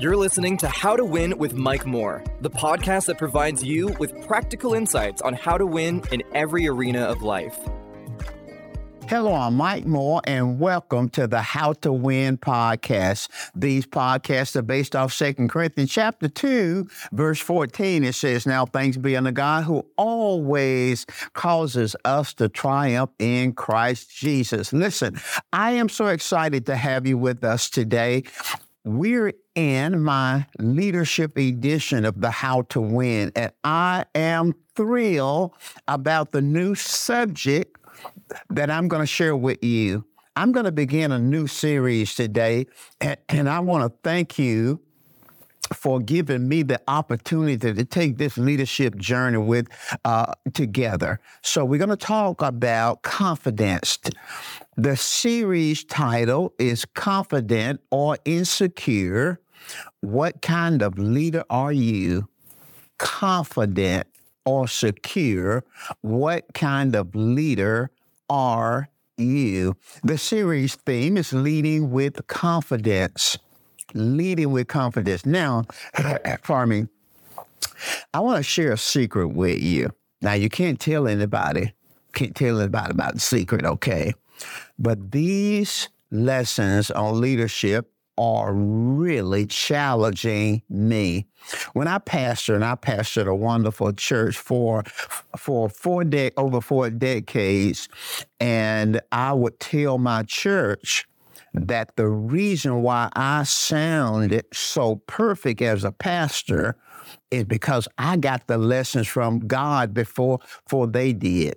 You're listening to How to Win with Mike Moore, the podcast that provides you with practical insights on how to win in every arena of life. Hello, I'm Mike Moore, and welcome to the How to Win podcast. These podcasts are based off 2 Corinthians chapter 2, verse 14. It says, Now thanks be unto God who always causes us to triumph in Christ Jesus. Listen, I am so excited to have you with us today. We're in my leadership edition of the How to Win, and I am thrilled about the new subject that I'm going to share with you. I'm going to begin a new series today, and, and I want to thank you for giving me the opportunity to take this leadership journey with uh, together. So we're going to talk about confidence. The series title is "Confident or Insecure." What kind of leader are you? Confident or secure? What kind of leader are you? The series theme is leading with confidence. Leading with confidence. Now, me, I want to share a secret with you. Now, you can't tell anybody, can't tell anybody about the secret, okay? But these lessons on leadership are really challenging me. When I pastored, and I pastored a wonderful church for for four de- over four decades, and I would tell my church that the reason why I sounded so perfect as a pastor is because I got the lessons from God before before they did.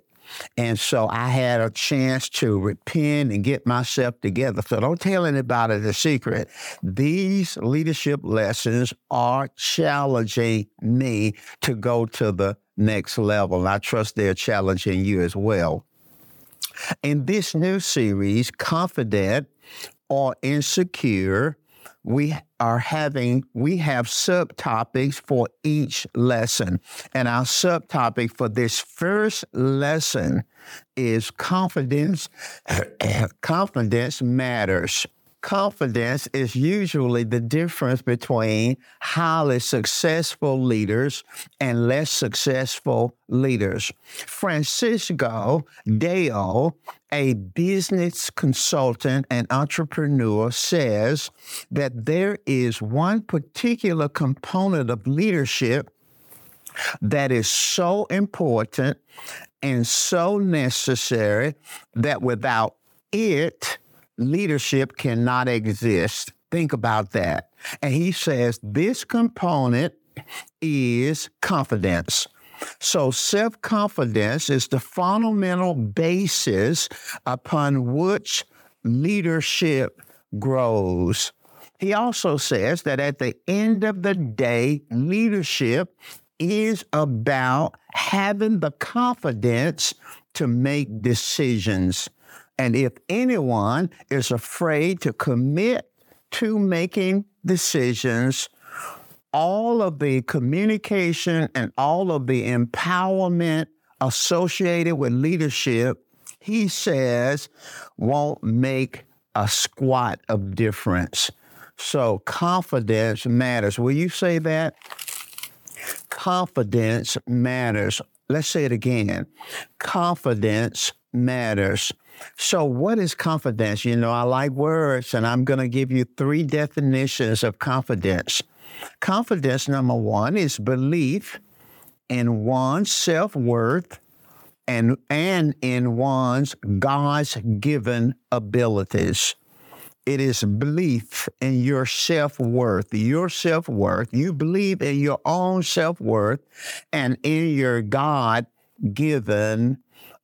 And so I had a chance to repent and get myself together. So don't tell anybody the secret. These leadership lessons are challenging me to go to the next level. And I trust they're challenging you as well. In this new series, Confident or Insecure, we are having, we have subtopics for each lesson. And our subtopic for this first lesson is confidence. confidence matters confidence is usually the difference between highly successful leaders and less successful leaders. Francisco Dao, a business consultant and entrepreneur, says that there is one particular component of leadership that is so important and so necessary that without it, leadership cannot exist. Think about that. And he says this component is confidence. So, self confidence is the fundamental basis upon which leadership grows. He also says that at the end of the day, leadership is about having the confidence to make decisions. And if anyone is afraid to commit to making decisions, all of the communication and all of the empowerment associated with leadership, he says, won't make a squat of difference. So confidence matters. Will you say that? Confidence matters. Let's say it again. Confidence matters. So, what is confidence? You know, I like words, and I'm going to give you three definitions of confidence. Confidence, number one, is belief in one's self worth and, and in one's God's given abilities. It is belief in your self worth, your self worth. You believe in your own self worth and in your God given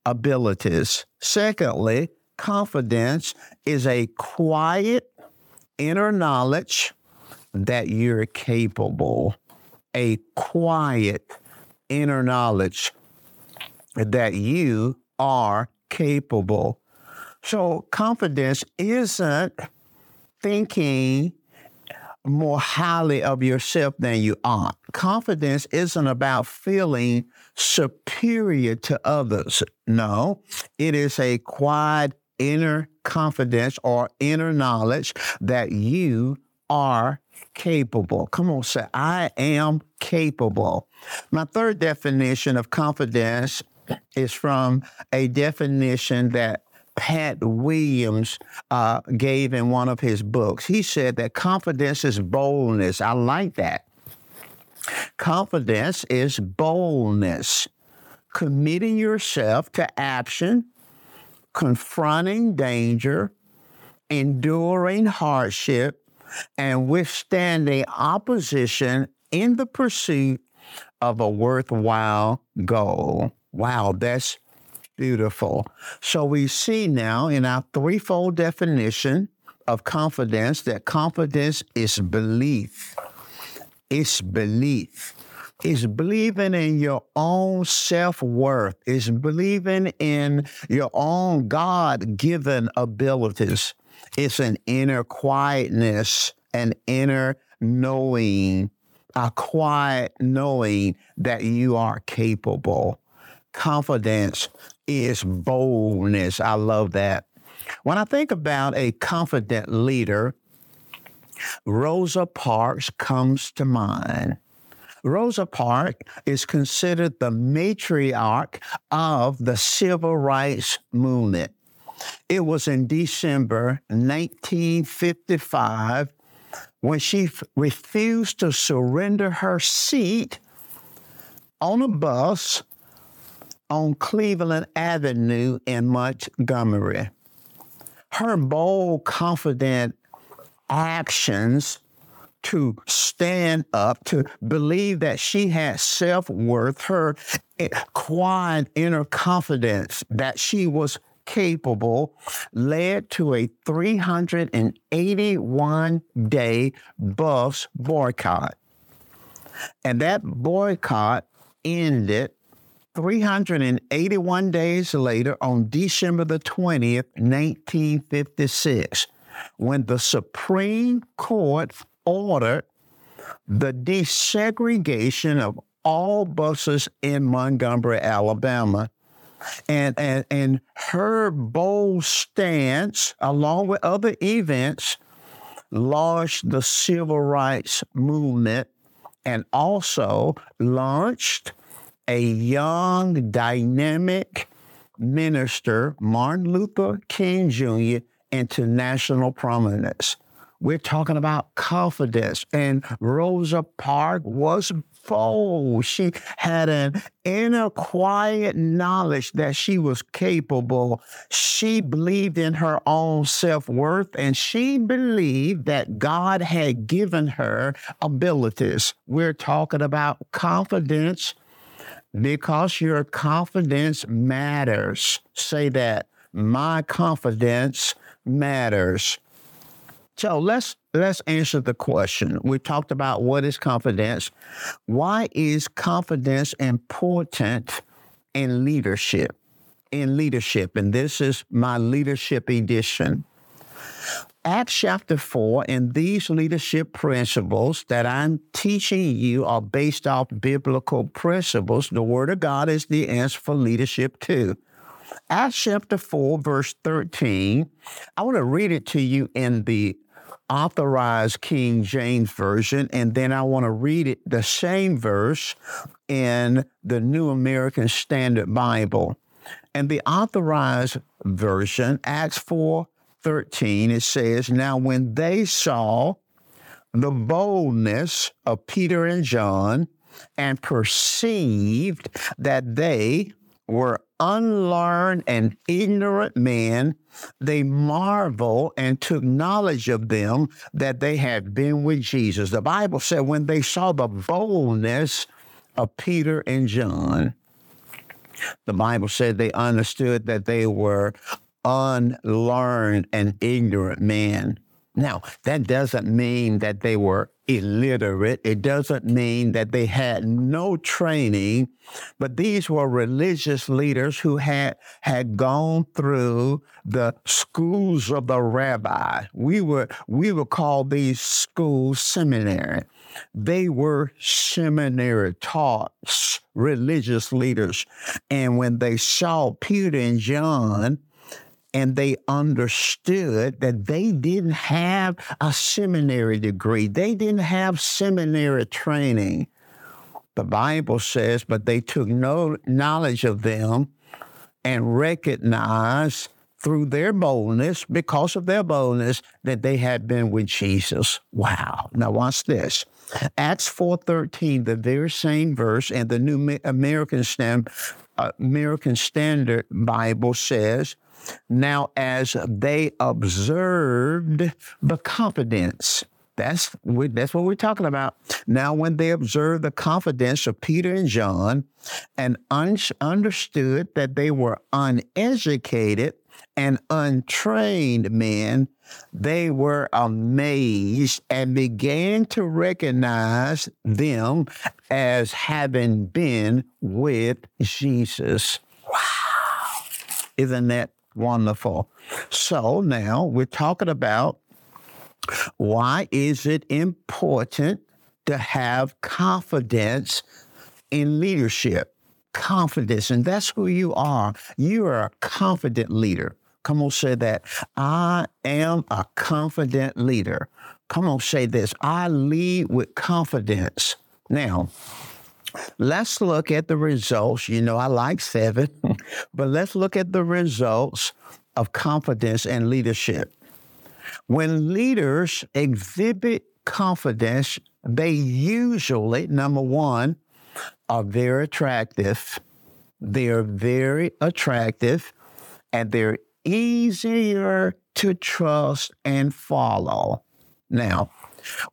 abilities. Secondly, confidence is a quiet inner knowledge that you're capable, a quiet inner knowledge that you are capable. So, confidence isn't thinking more highly of yourself than you are. Confidence isn't about feeling superior to others. No, it is a quiet inner confidence or inner knowledge that you are capable. Come on, say, I am capable. My third definition of confidence is from a definition that Pat Williams uh, gave in one of his books. He said that confidence is boldness. I like that. Confidence is boldness, committing yourself to action, confronting danger, enduring hardship, and withstanding opposition in the pursuit of a worthwhile goal. Wow, that's beautiful. So we see now in our threefold definition of confidence that confidence is belief. It's belief. It's believing in your own self worth. It's believing in your own God given abilities. It's an inner quietness, an inner knowing, a quiet knowing that you are capable. Confidence is boldness. I love that. When I think about a confident leader, Rosa Parks comes to mind. Rosa Parks is considered the matriarch of the civil rights movement. It was in December 1955 when she f- refused to surrender her seat on a bus on Cleveland Avenue in Montgomery. Her bold, confident actions to stand up, to believe that she had self worth, her quiet inner confidence that she was capable, led to a 381 day bus boycott. And that boycott ended 381 days later on December the 20th, 1956 when the Supreme Court ordered the desegregation of all buses in Montgomery, Alabama. And, and, and her bold stance, along with other events, launched the civil rights movement and also launched a young, dynamic minister, Martin Luther King Jr., into national prominence. We're talking about confidence. And Rosa Parks was bold. She had an inner quiet knowledge that she was capable. She believed in her own self worth and she believed that God had given her abilities. We're talking about confidence because your confidence matters. Say that. My confidence matters. So let's let's answer the question. We talked about what is confidence. Why is confidence important in leadership? In leadership, and this is my leadership edition. Acts chapter 4 and these leadership principles that I'm teaching you are based off biblical principles. The Word of God is the answer for leadership, too. Acts chapter 4, verse 13. I want to read it to you in the authorized King James Version, and then I want to read it the same verse in the New American Standard Bible. And the authorized version, Acts 4 13, it says, Now when they saw the boldness of Peter and John and perceived that they were unlearned and ignorant men, they marvel and took knowledge of them that they had been with Jesus. The Bible said when they saw the boldness of Peter and John, the Bible said they understood that they were unlearned and ignorant men. Now, that doesn't mean that they were illiterate. It doesn't mean that they had no training, but these were religious leaders who had had gone through the schools of the rabbi. We were we would call these schools seminary. They were seminary taught religious leaders. And when they saw Peter and John and they understood that they didn't have a seminary degree. They didn't have seminary training. The Bible says, but they took no knowledge of them and recognized through their boldness, because of their boldness, that they had been with Jesus. Wow. Now watch this. Acts 4.13, the very same verse, and the New American Standard, uh, American Standard Bible says, now, as they observed the confidence, that's, that's what we're talking about. Now, when they observed the confidence of Peter and John and un- understood that they were uneducated and untrained men, they were amazed and began to recognize them as having been with Jesus. Wow. Isn't that Wonderful. So now we're talking about why is it important to have confidence in leadership? Confidence, and that's who you are. You are a confident leader. Come on, say that. I am a confident leader. Come on, say this. I lead with confidence. Now, Let's look at the results. You know, I like seven, but let's look at the results of confidence and leadership. When leaders exhibit confidence, they usually, number one, are very attractive. They're very attractive and they're easier to trust and follow. Now,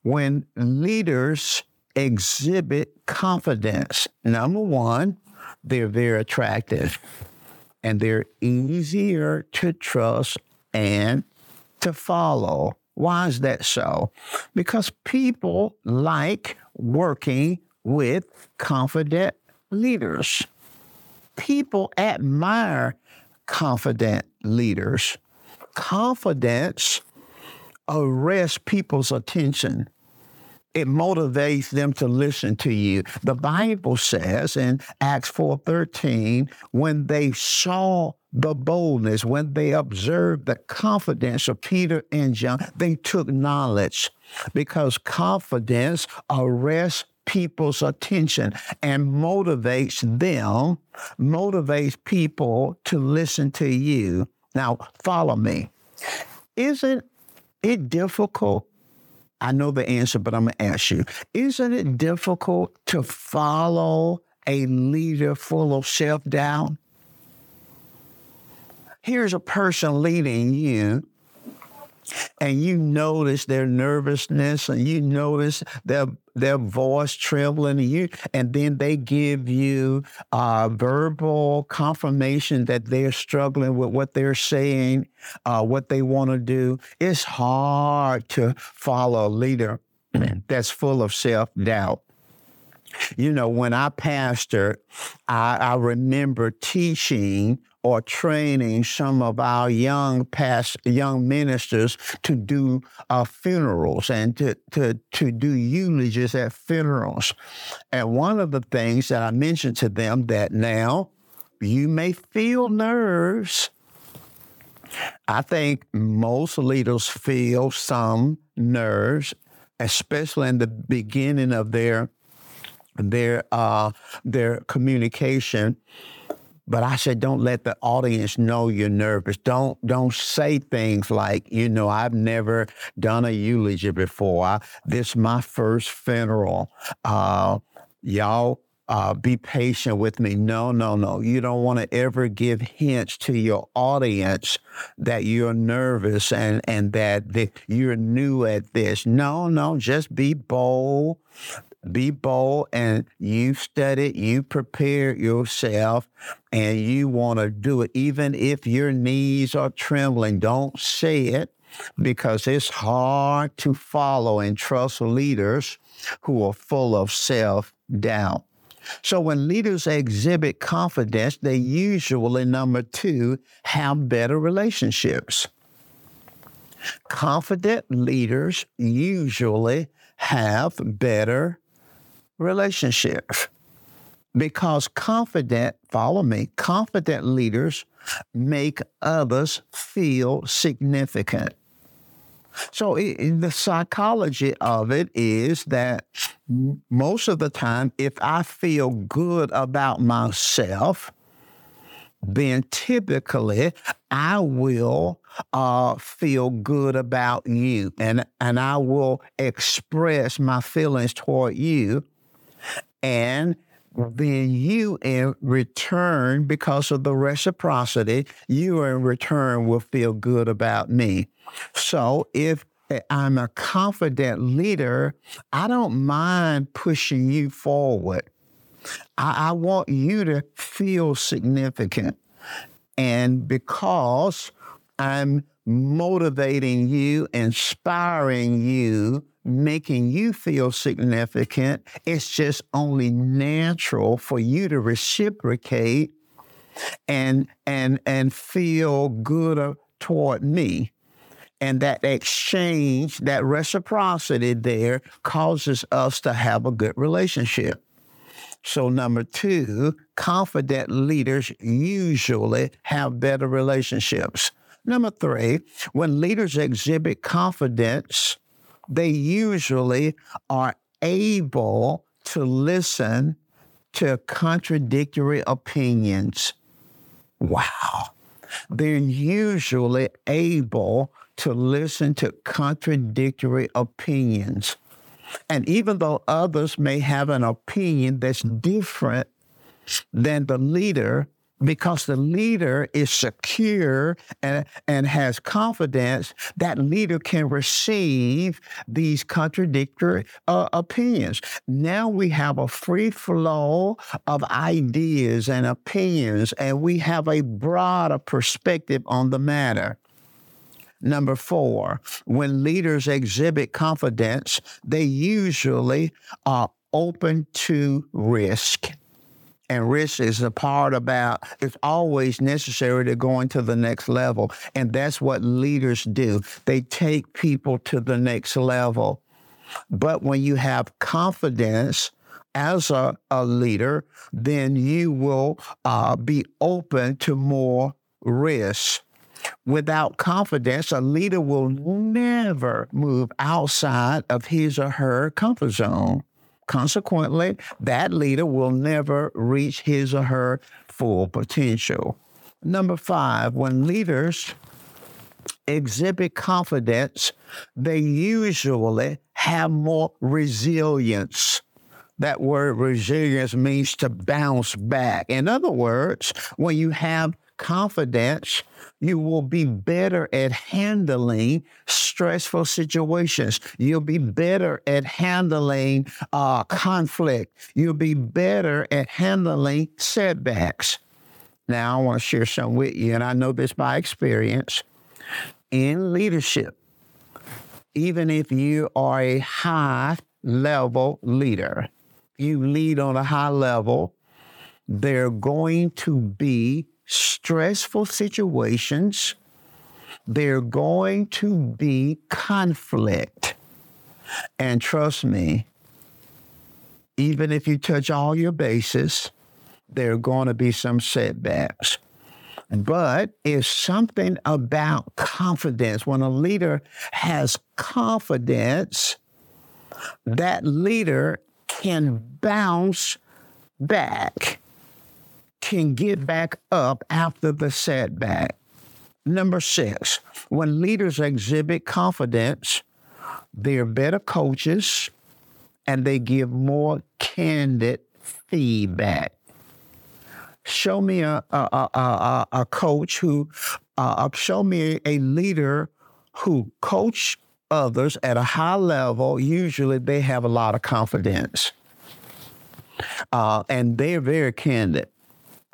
when leaders exhibit confidence. Number one, they're very attractive and they're easier to trust and to follow. Why is that so? Because people like working with confident leaders. People admire confident leaders. Confidence arrests people's attention it motivates them to listen to you. The Bible says in Acts 4:13, when they saw the boldness, when they observed the confidence of Peter and John, they took knowledge because confidence arrests people's attention and motivates them, motivates people to listen to you. Now, follow me. Isn't it difficult I know the answer, but I'm going to ask you Isn't it difficult to follow a leader full of self doubt? Here's a person leading you and you notice their nervousness and you notice their their voice trembling and you and then they give you uh, verbal confirmation that they're struggling with what they're saying uh, what they want to do. It's hard to follow a leader that's full of self-doubt you know, when I pastor, I, I remember teaching or training some of our young past young ministers to do uh, funerals and to, to to do eulogies at funerals. And one of the things that I mentioned to them that now you may feel nerves. I think most leaders feel some nerves, especially in the beginning of their their uh, their communication. But I said, don't let the audience know you're nervous. Don't don't say things like, you know, I've never done a eulogy before. I, this is my first funeral. Uh, y'all uh, be patient with me. No, no, no. You don't want to ever give hints to your audience that you're nervous and, and that, that you're new at this. No, no. Just be bold be bold and you study, you prepare yourself, and you want to do it. Even if your knees are trembling, don't say it because it's hard to follow and trust leaders who are full of self doubt. So when leaders exhibit confidence, they usually, number two, have better relationships. Confident leaders usually have better relationships. because confident, follow me, confident leaders make others feel significant. So the psychology of it is that most of the time, if I feel good about myself, then typically I will uh, feel good about you and, and I will express my feelings toward you. And then you in return, because of the reciprocity, you in return will feel good about me. So if eh, I'm a confident leader, I don't mind pushing you forward. I, I want you to feel significant. And because I'm motivating you, inspiring you, making you feel significant, it's just only natural for you to reciprocate and and and feel good toward me. And that exchange, that reciprocity there causes us to have a good relationship. So, number two, confident leaders usually have better relationships. Number three, when leaders exhibit confidence, they usually are able to listen to contradictory opinions. Wow. They're usually able to listen to contradictory opinions. And even though others may have an opinion that's different than the leader, because the leader is secure and, and has confidence, that leader can receive these contradictory uh, opinions. Now we have a free flow of ideas and opinions, and we have a broader perspective on the matter. Number four, when leaders exhibit confidence, they usually are open to risk. And risk is a part about it's always necessary to go into the next level. And that's what leaders do. They take people to the next level. But when you have confidence, as a, a leader, then you will uh, be open to more risk. Without confidence, a leader will never move outside of his or her comfort zone. Consequently, that leader will never reach his or her full potential. Number five, when leaders exhibit confidence, they usually have more resilience. That word resilience means to bounce back. In other words, when you have confidence, you will be better at handling stressful situations. You'll be better at handling uh, conflict. You'll be better at handling setbacks. Now, I want to share some with you, and I know this by experience. In leadership, even if you are a high level leader, you lead on a high level, there are going to be stressful situations, there are going to be conflict. And trust me, even if you touch all your bases, there are going to be some setbacks. But it's something about confidence. When a leader has confidence, that leader can bounce back can get back up after the setback. Number six, when leaders exhibit confidence, they're better coaches and they give more candid feedback. Show me a, a, a, a coach who, uh, show me a leader who coach others at a high level. Usually they have a lot of confidence uh, and they're very candid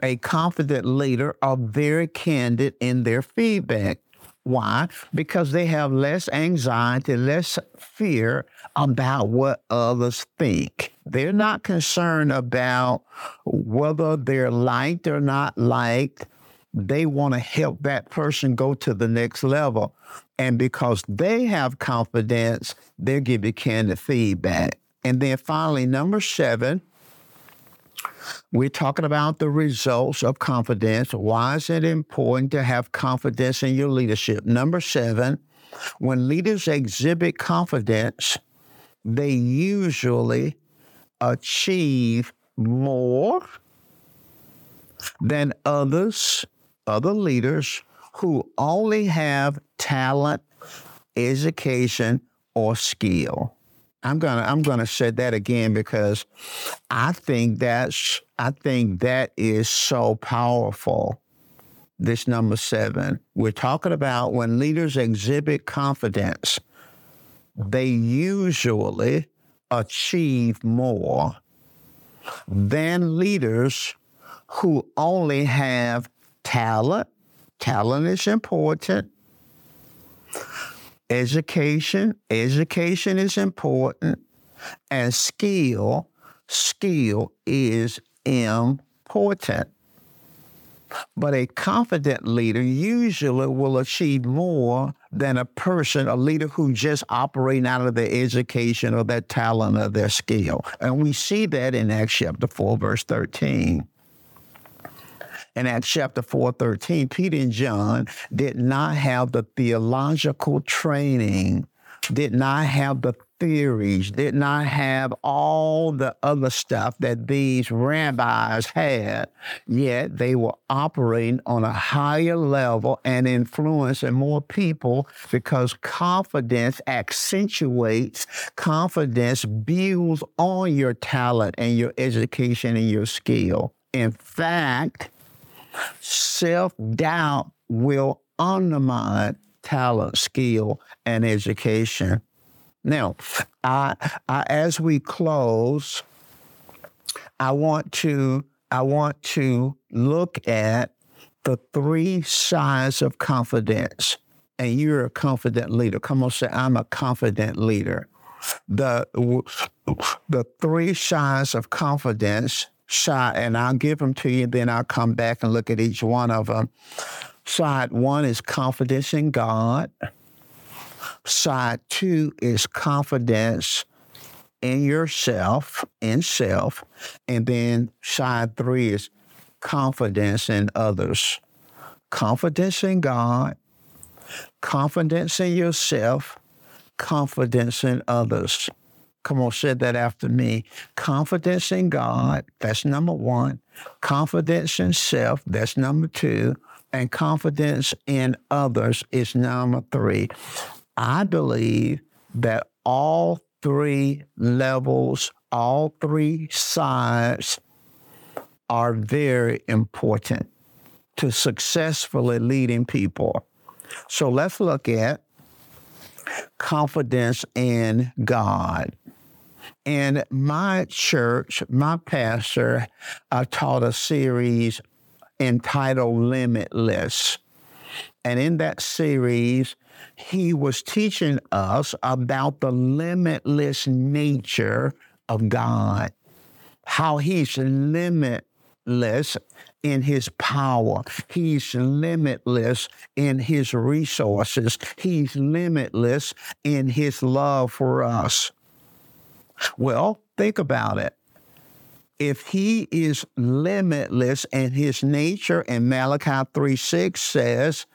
a confident leader are very candid in their feedback. Why? Because they have less anxiety, less fear about what others think. They're not concerned about whether they're liked or not liked. They want to help that person go to the next level. And because they have confidence, they're giving candid feedback. And then finally, number seven, We're talking about the results of confidence. Why is it important to have confidence in your leadership? Number seven, when leaders exhibit confidence, they usually achieve more than others, other leaders who only have talent, education, or skill. I'm gonna I'm gonna say that again because I think that's I think that is so powerful. This number seven. We're talking about when leaders exhibit confidence, they usually achieve more than leaders who only have talent. Talent is important. Education, education is important. And skill, skill is important. But a confident leader usually will achieve more than a person, a leader who just operating out of their education or their talent or their skill. And we see that in Acts chapter 4, verse 13 in Acts chapter 4, 13, Peter and John did not have the theological training, did not have the theories, did not have all the other stuff that these rabbis had, yet they were operating on a higher level and influencing more people because confidence accentuates, confidence builds on your talent and your education and your skill. In fact, Self doubt will undermine talent, skill, and education. Now, I, I, as we close, I want to I want to look at the three sides of confidence. And you're a confident leader. Come on, say, I'm a confident leader. The the three sides of confidence shot, and I'll give them to you. Then I'll come back and look at each one of them. Side one is confidence in God. Side two is confidence in yourself, in self. And then side three is confidence in others. Confidence in God, confidence in yourself, confidence in others. Come on, say that after me. Confidence in God, that's number one. Confidence in self, that's number two. And confidence in others is number three. I believe that all three levels, all three sides are very important to successfully leading people. So let's look at confidence in God. And my church, my pastor, uh, taught a series entitled Limitless. And in that series, he was teaching us about the limitless nature of God, how he's limitless in his power. He's limitless in his resources. He's limitless in his love for us. Well, think about it. If he is limitless and his nature, and Malachi 3 6 says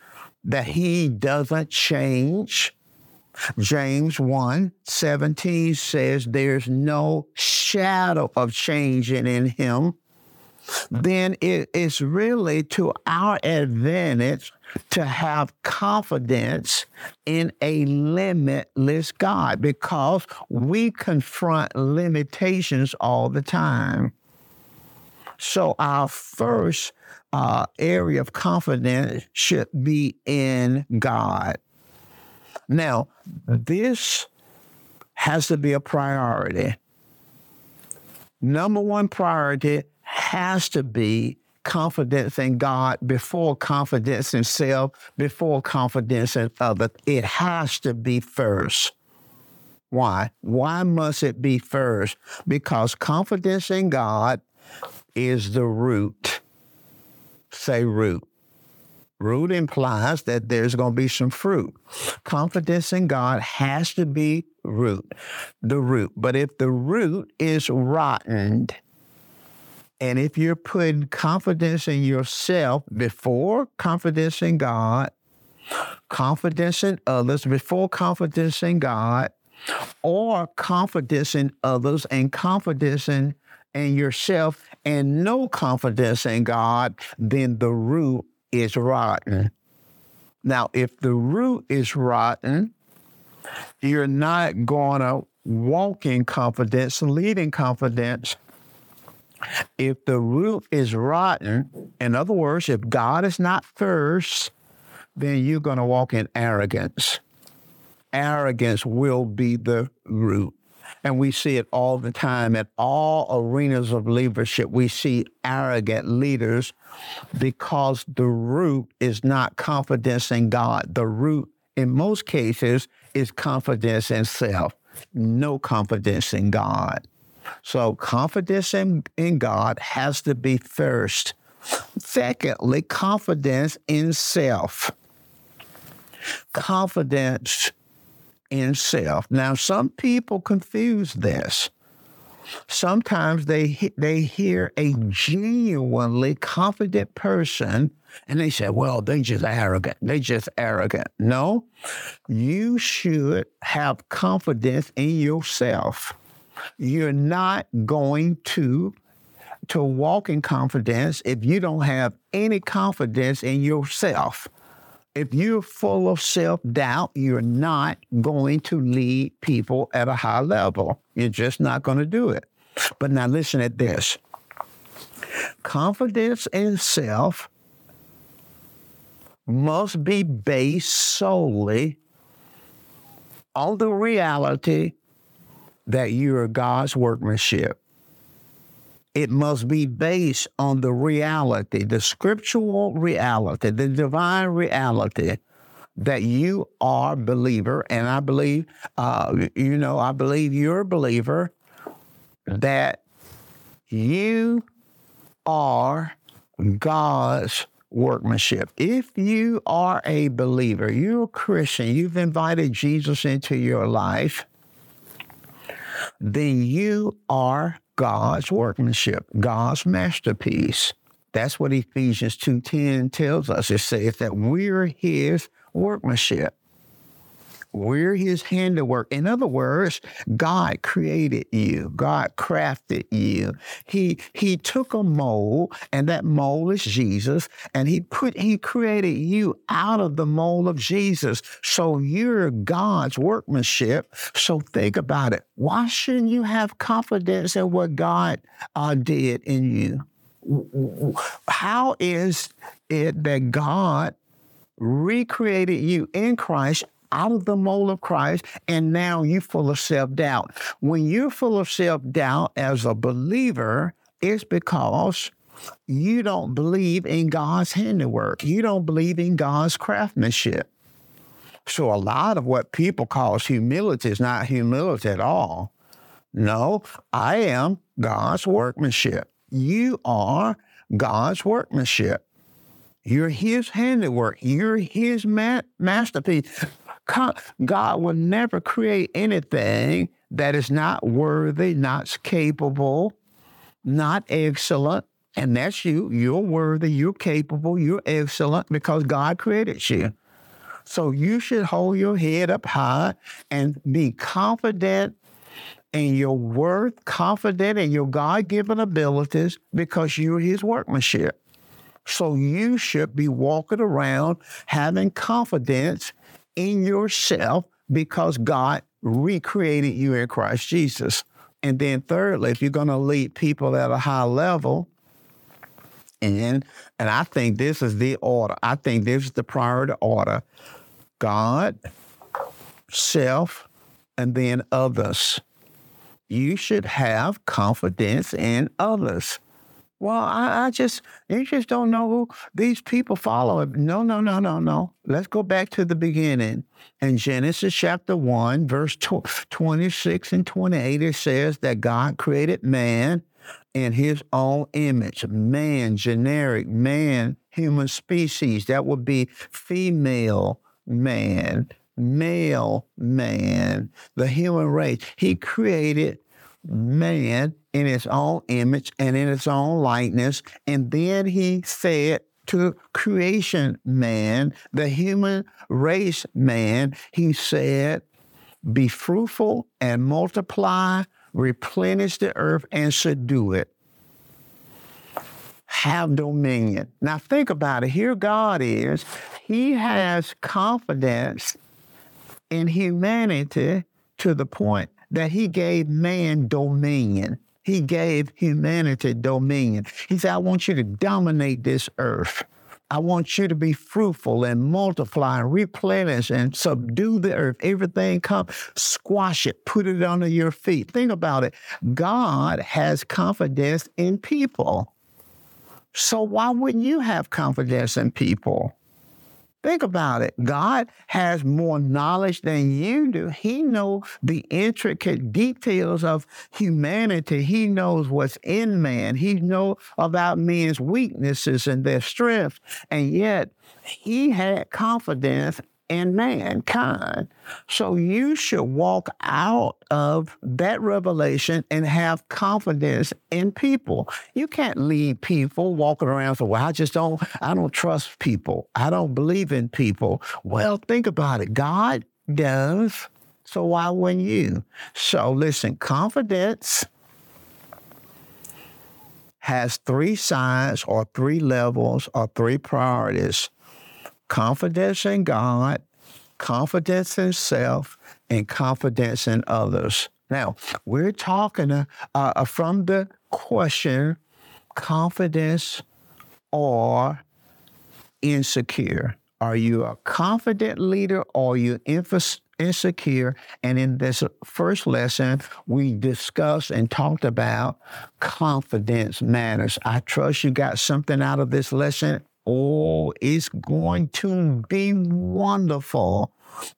that he doesn't change. James 1 17 says there's no shadow of changing in him then it is really to our advantage to have confidence in a limitless God because we confront limitations all the time. So, our first uh, area of confidence should be in God. Now, this has to be a priority. Number one priority has to be confidence in God before confidence in self, before confidence in others. It has to be first. Why? Why must it be first? Because confidence in God is the root. Say root. Root implies that there's going to be some fruit. Confidence in God has to be root, the root. But if the root is rotten, And if you're putting confidence in yourself before confidence in God, confidence in others before confidence in God, or confidence in others and confidence in, in yourself and no confidence in God, then the root is rotten. Now, if the root is rotten, you're not going to walk in confidence, lead in confidence. If the root is rotten, in other words, if God is not first, then you're going to walk in arrogance. Arrogance will be the root. And we see it all the time at all arenas of leadership. We see arrogant leaders because the root is not confidence in God. The root, in most cases, is confidence in self, no confidence in God. So, confidence in, in God has to be first. Secondly, confidence in self. Confidence in self. Now, some people confuse this. Sometimes they they hear a genuinely confident person and they say, "Well, they just arrogant. They just arrogant." No, you should have confidence in yourself. You're not going to to walk in confidence if you don't have any confidence in yourself. If you're full of self doubt, you're not going to lead people at a high level. You're just not going to do it. But now listen at this confidence in self must be based solely on the reality that you are God's workmanship it must be based on the reality, the scriptural reality, the divine reality that you are believer. And I believe, uh, you know, I believe you're a believer that you are God's workmanship. If you are a believer, you're a Christian, you've invited Jesus into your life, then you are God's workmanship, God's masterpiece. That's what Ephesians 2:10 tells us. It says that we're his workmanship. We're his handiwork. In other words, God created you. God crafted you. He he took a mold, and that mold is Jesus, and he put he created you out of the mold of Jesus. So you're God's workmanship. So think about it. Why shouldn't you have confidence in what God uh, did in you? How is it that God recreated you in Christ out of the mold of Christ, and now you're full of self doubt. When you're full of self doubt as a believer, it's because you don't believe in God's handiwork. You don't believe in God's craftsmanship. So a lot of what people call humility is not humility at all. No, I am God's workmanship. You are God's workmanship. You're his handiwork. You're his ma- masterpiece. God will never create anything that is not worthy, not capable, not excellent. And that's you. You're worthy, you're capable, you're excellent because God created you. So you should hold your head up high and be confident in your worth, confident in your God given abilities because you're His workmanship. So you should be walking around having confidence in yourself because God recreated you in Christ Jesus. And then thirdly, if you're going to lead people at a high level, and and I think this is the order. I think this is the priority order. God, self, and then others. You should have confidence in others. Well, I, I, just, you just don't know who these people follow. No, no, no, no, no. Let's go back to the beginning. In Genesis chapter 1, verse 26 and 28, it says that God created man in his own image. Man, generic, man, human species. That would be female man, male man, the human race. He created man in his own image and in his own likeness. And then he said to creation man, the human race man, he said, Be fruitful and multiply, replenish the earth and subdue it. Have dominion. Now think about it. Here God is. He has confidence in humanity to the point that he gave man dominion. He gave humanity dominion. He said, I want you to dominate this earth. I want you to be fruitful and multiply and replenish and subdue the earth. Everything come, squash it, put it under your feet. Think about it. God has confidence in people. So why wouldn't you have confidence in people? Think about it. God has more knowledge than you do. He knows the intricate details of humanity. He knows what's in man. He knows about men's weaknesses and their strengths. And yet he had confidence and mankind. So you should walk out of that revelation and have confidence in people. You can't leave people walking around saying, well, I just don't, I don't trust people. I don't believe in people. Well, think about it. God does. So why wouldn't you? So listen, confidence has three sides or three levels or three priorities confidence in God, confidence in self, and confidence in others. Now, we're talking uh, uh, from the question confidence or insecure. Are you a confident leader or are you insecure? And in this first lesson, we discussed and talked about confidence matters. I trust you got something out of this lesson Oh, it's going to be wonderful.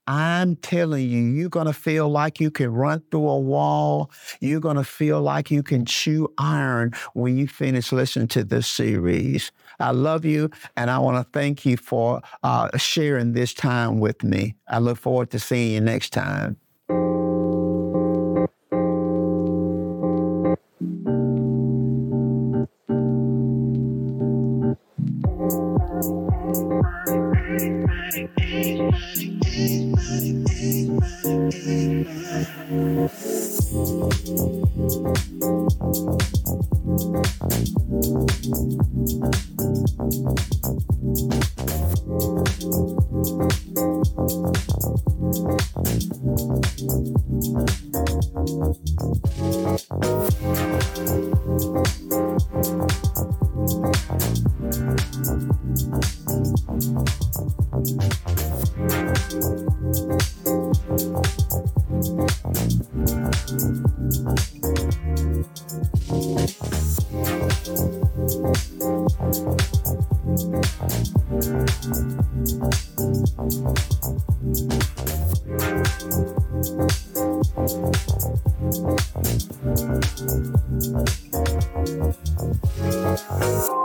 I'm telling you, you're going to feel like you can run through a wall. You're going to feel like you can chew iron when you finish listening to this series. I love you, and I want to thank you for uh, sharing this time with me. I look forward to seeing you next time. Música